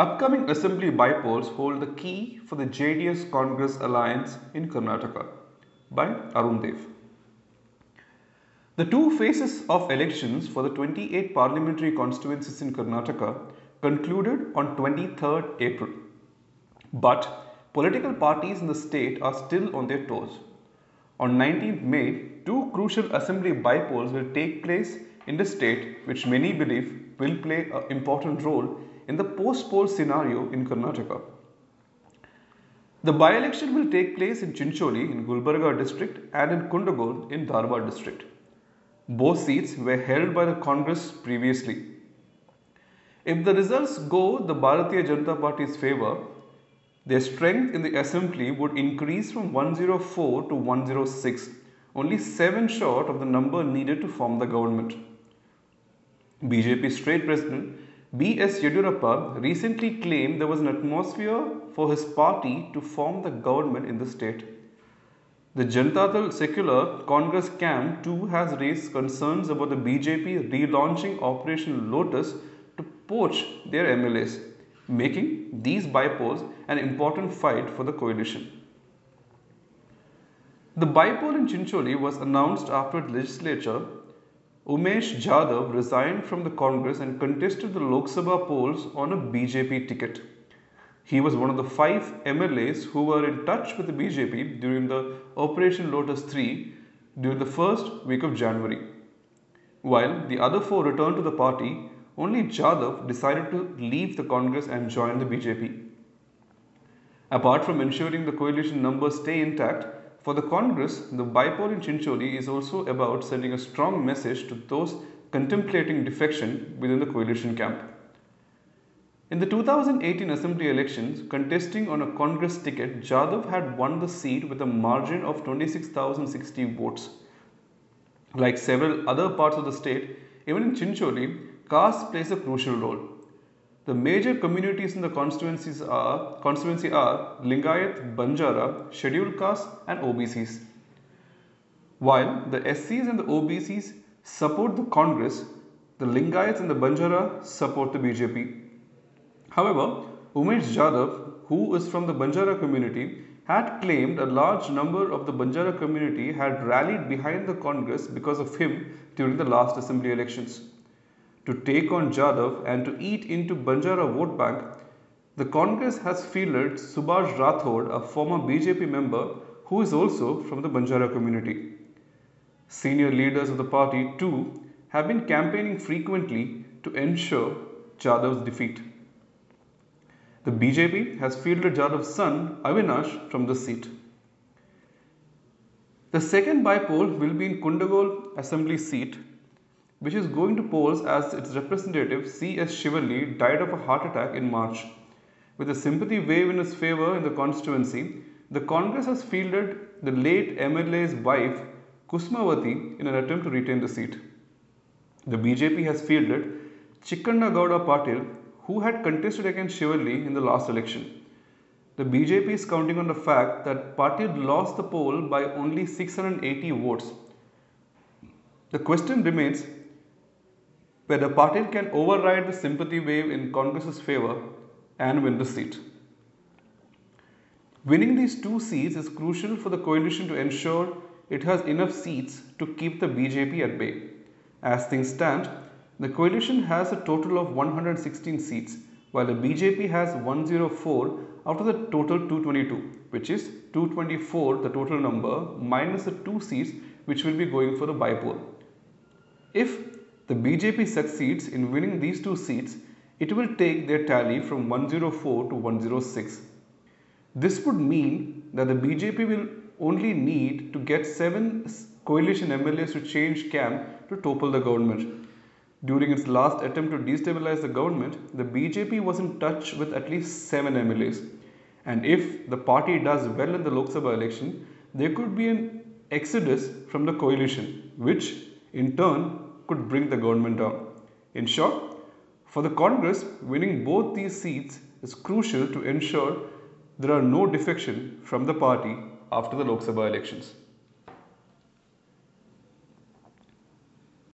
Upcoming assembly bypolls hold the key for the JDS Congress alliance in Karnataka by Arun Dev. The two phases of elections for the 28 parliamentary constituencies in Karnataka concluded on 23rd April. But political parties in the state are still on their toes. On 19th May, two crucial assembly bypolls will take place in the state which many believe will play an important role in the post-poll scenario in Karnataka. The by-election will take place in Chincholi in Gulbarga district and in Kundagol in Dharwad district. Both seats were held by the Congress previously. If the results go the Bharatiya Janata Party's favor, their strength in the assembly would increase from 104 to 106, only 7 short of the number needed to form the government. BJP state president B.S. Yediyurappa recently claimed there was an atmosphere for his party to form the government in the state. The Janata secular Congress camp too has raised concerns about the BJP relaunching Operation Lotus to poach their MLAs, making these bypolls an important fight for the coalition. The bypoll in Chincholi was announced after the legislature Umesh Jadhav resigned from the Congress and contested the Lok Sabha polls on a BJP ticket. He was one of the five MLAs who were in touch with the BJP during the Operation Lotus 3 during the first week of January. While the other four returned to the party, only Jadhav decided to leave the Congress and join the BJP. Apart from ensuring the coalition numbers stay intact, for the Congress, the bypoll in Chincholi is also about sending a strong message to those contemplating defection within the coalition camp. In the 2018 assembly elections, contesting on a Congress ticket, Jadhav had won the seat with a margin of 26,060 votes. Like several other parts of the state, even in Chincholi, caste plays a crucial role. The major communities in the constituencies are, constituency are Lingayat, Banjara, Scheduled Caste and OBCs. While the SCs and the OBCs support the Congress, the Lingayats and the Banjara support the BJP. However, Umesh Jadhav, who is from the Banjara community, had claimed a large number of the Banjara community had rallied behind the Congress because of him during the last assembly elections to take on Jadhav and to eat into Banjara vote bank, the Congress has fielded Subhash Rathod, a former BJP member who is also from the Banjara community. Senior leaders of the party too have been campaigning frequently to ensure Jadhav's defeat. The BJP has fielded Jadhav's son Avinash from the seat. The second bypoll will be in Kundagol assembly seat which is going to polls as its representative C.S. Shivalli died of a heart attack in March. With a sympathy wave in his favor in the constituency, the Congress has fielded the late MLA's wife Kusmavati in an attempt to retain the seat. The BJP has fielded Chikkanna Gowda Patil, who had contested against Shivalli in the last election. The BJP is counting on the fact that Patil lost the poll by only 680 votes. The question remains whether party can override the sympathy wave in Congress's favor and win the seat. Winning these two seats is crucial for the coalition to ensure it has enough seats to keep the BJP at bay. As things stand, the coalition has a total of 116 seats, while the BJP has 104 out of the total 222, which is 224 the total number minus the two seats which will be going for the bypoll. If the BJP succeeds in winning these two seats, it will take their tally from 104 to 106. This would mean that the BJP will only need to get 7 coalition MLAs to change camp to topple the government. During its last attempt to destabilize the government, the BJP was in touch with at least 7 MLAs. And if the party does well in the Lok Sabha election, there could be an exodus from the coalition, which in turn could bring the government down. In short, for the Congress, winning both these seats is crucial to ensure there are no defection from the party after the Lok Sabha elections.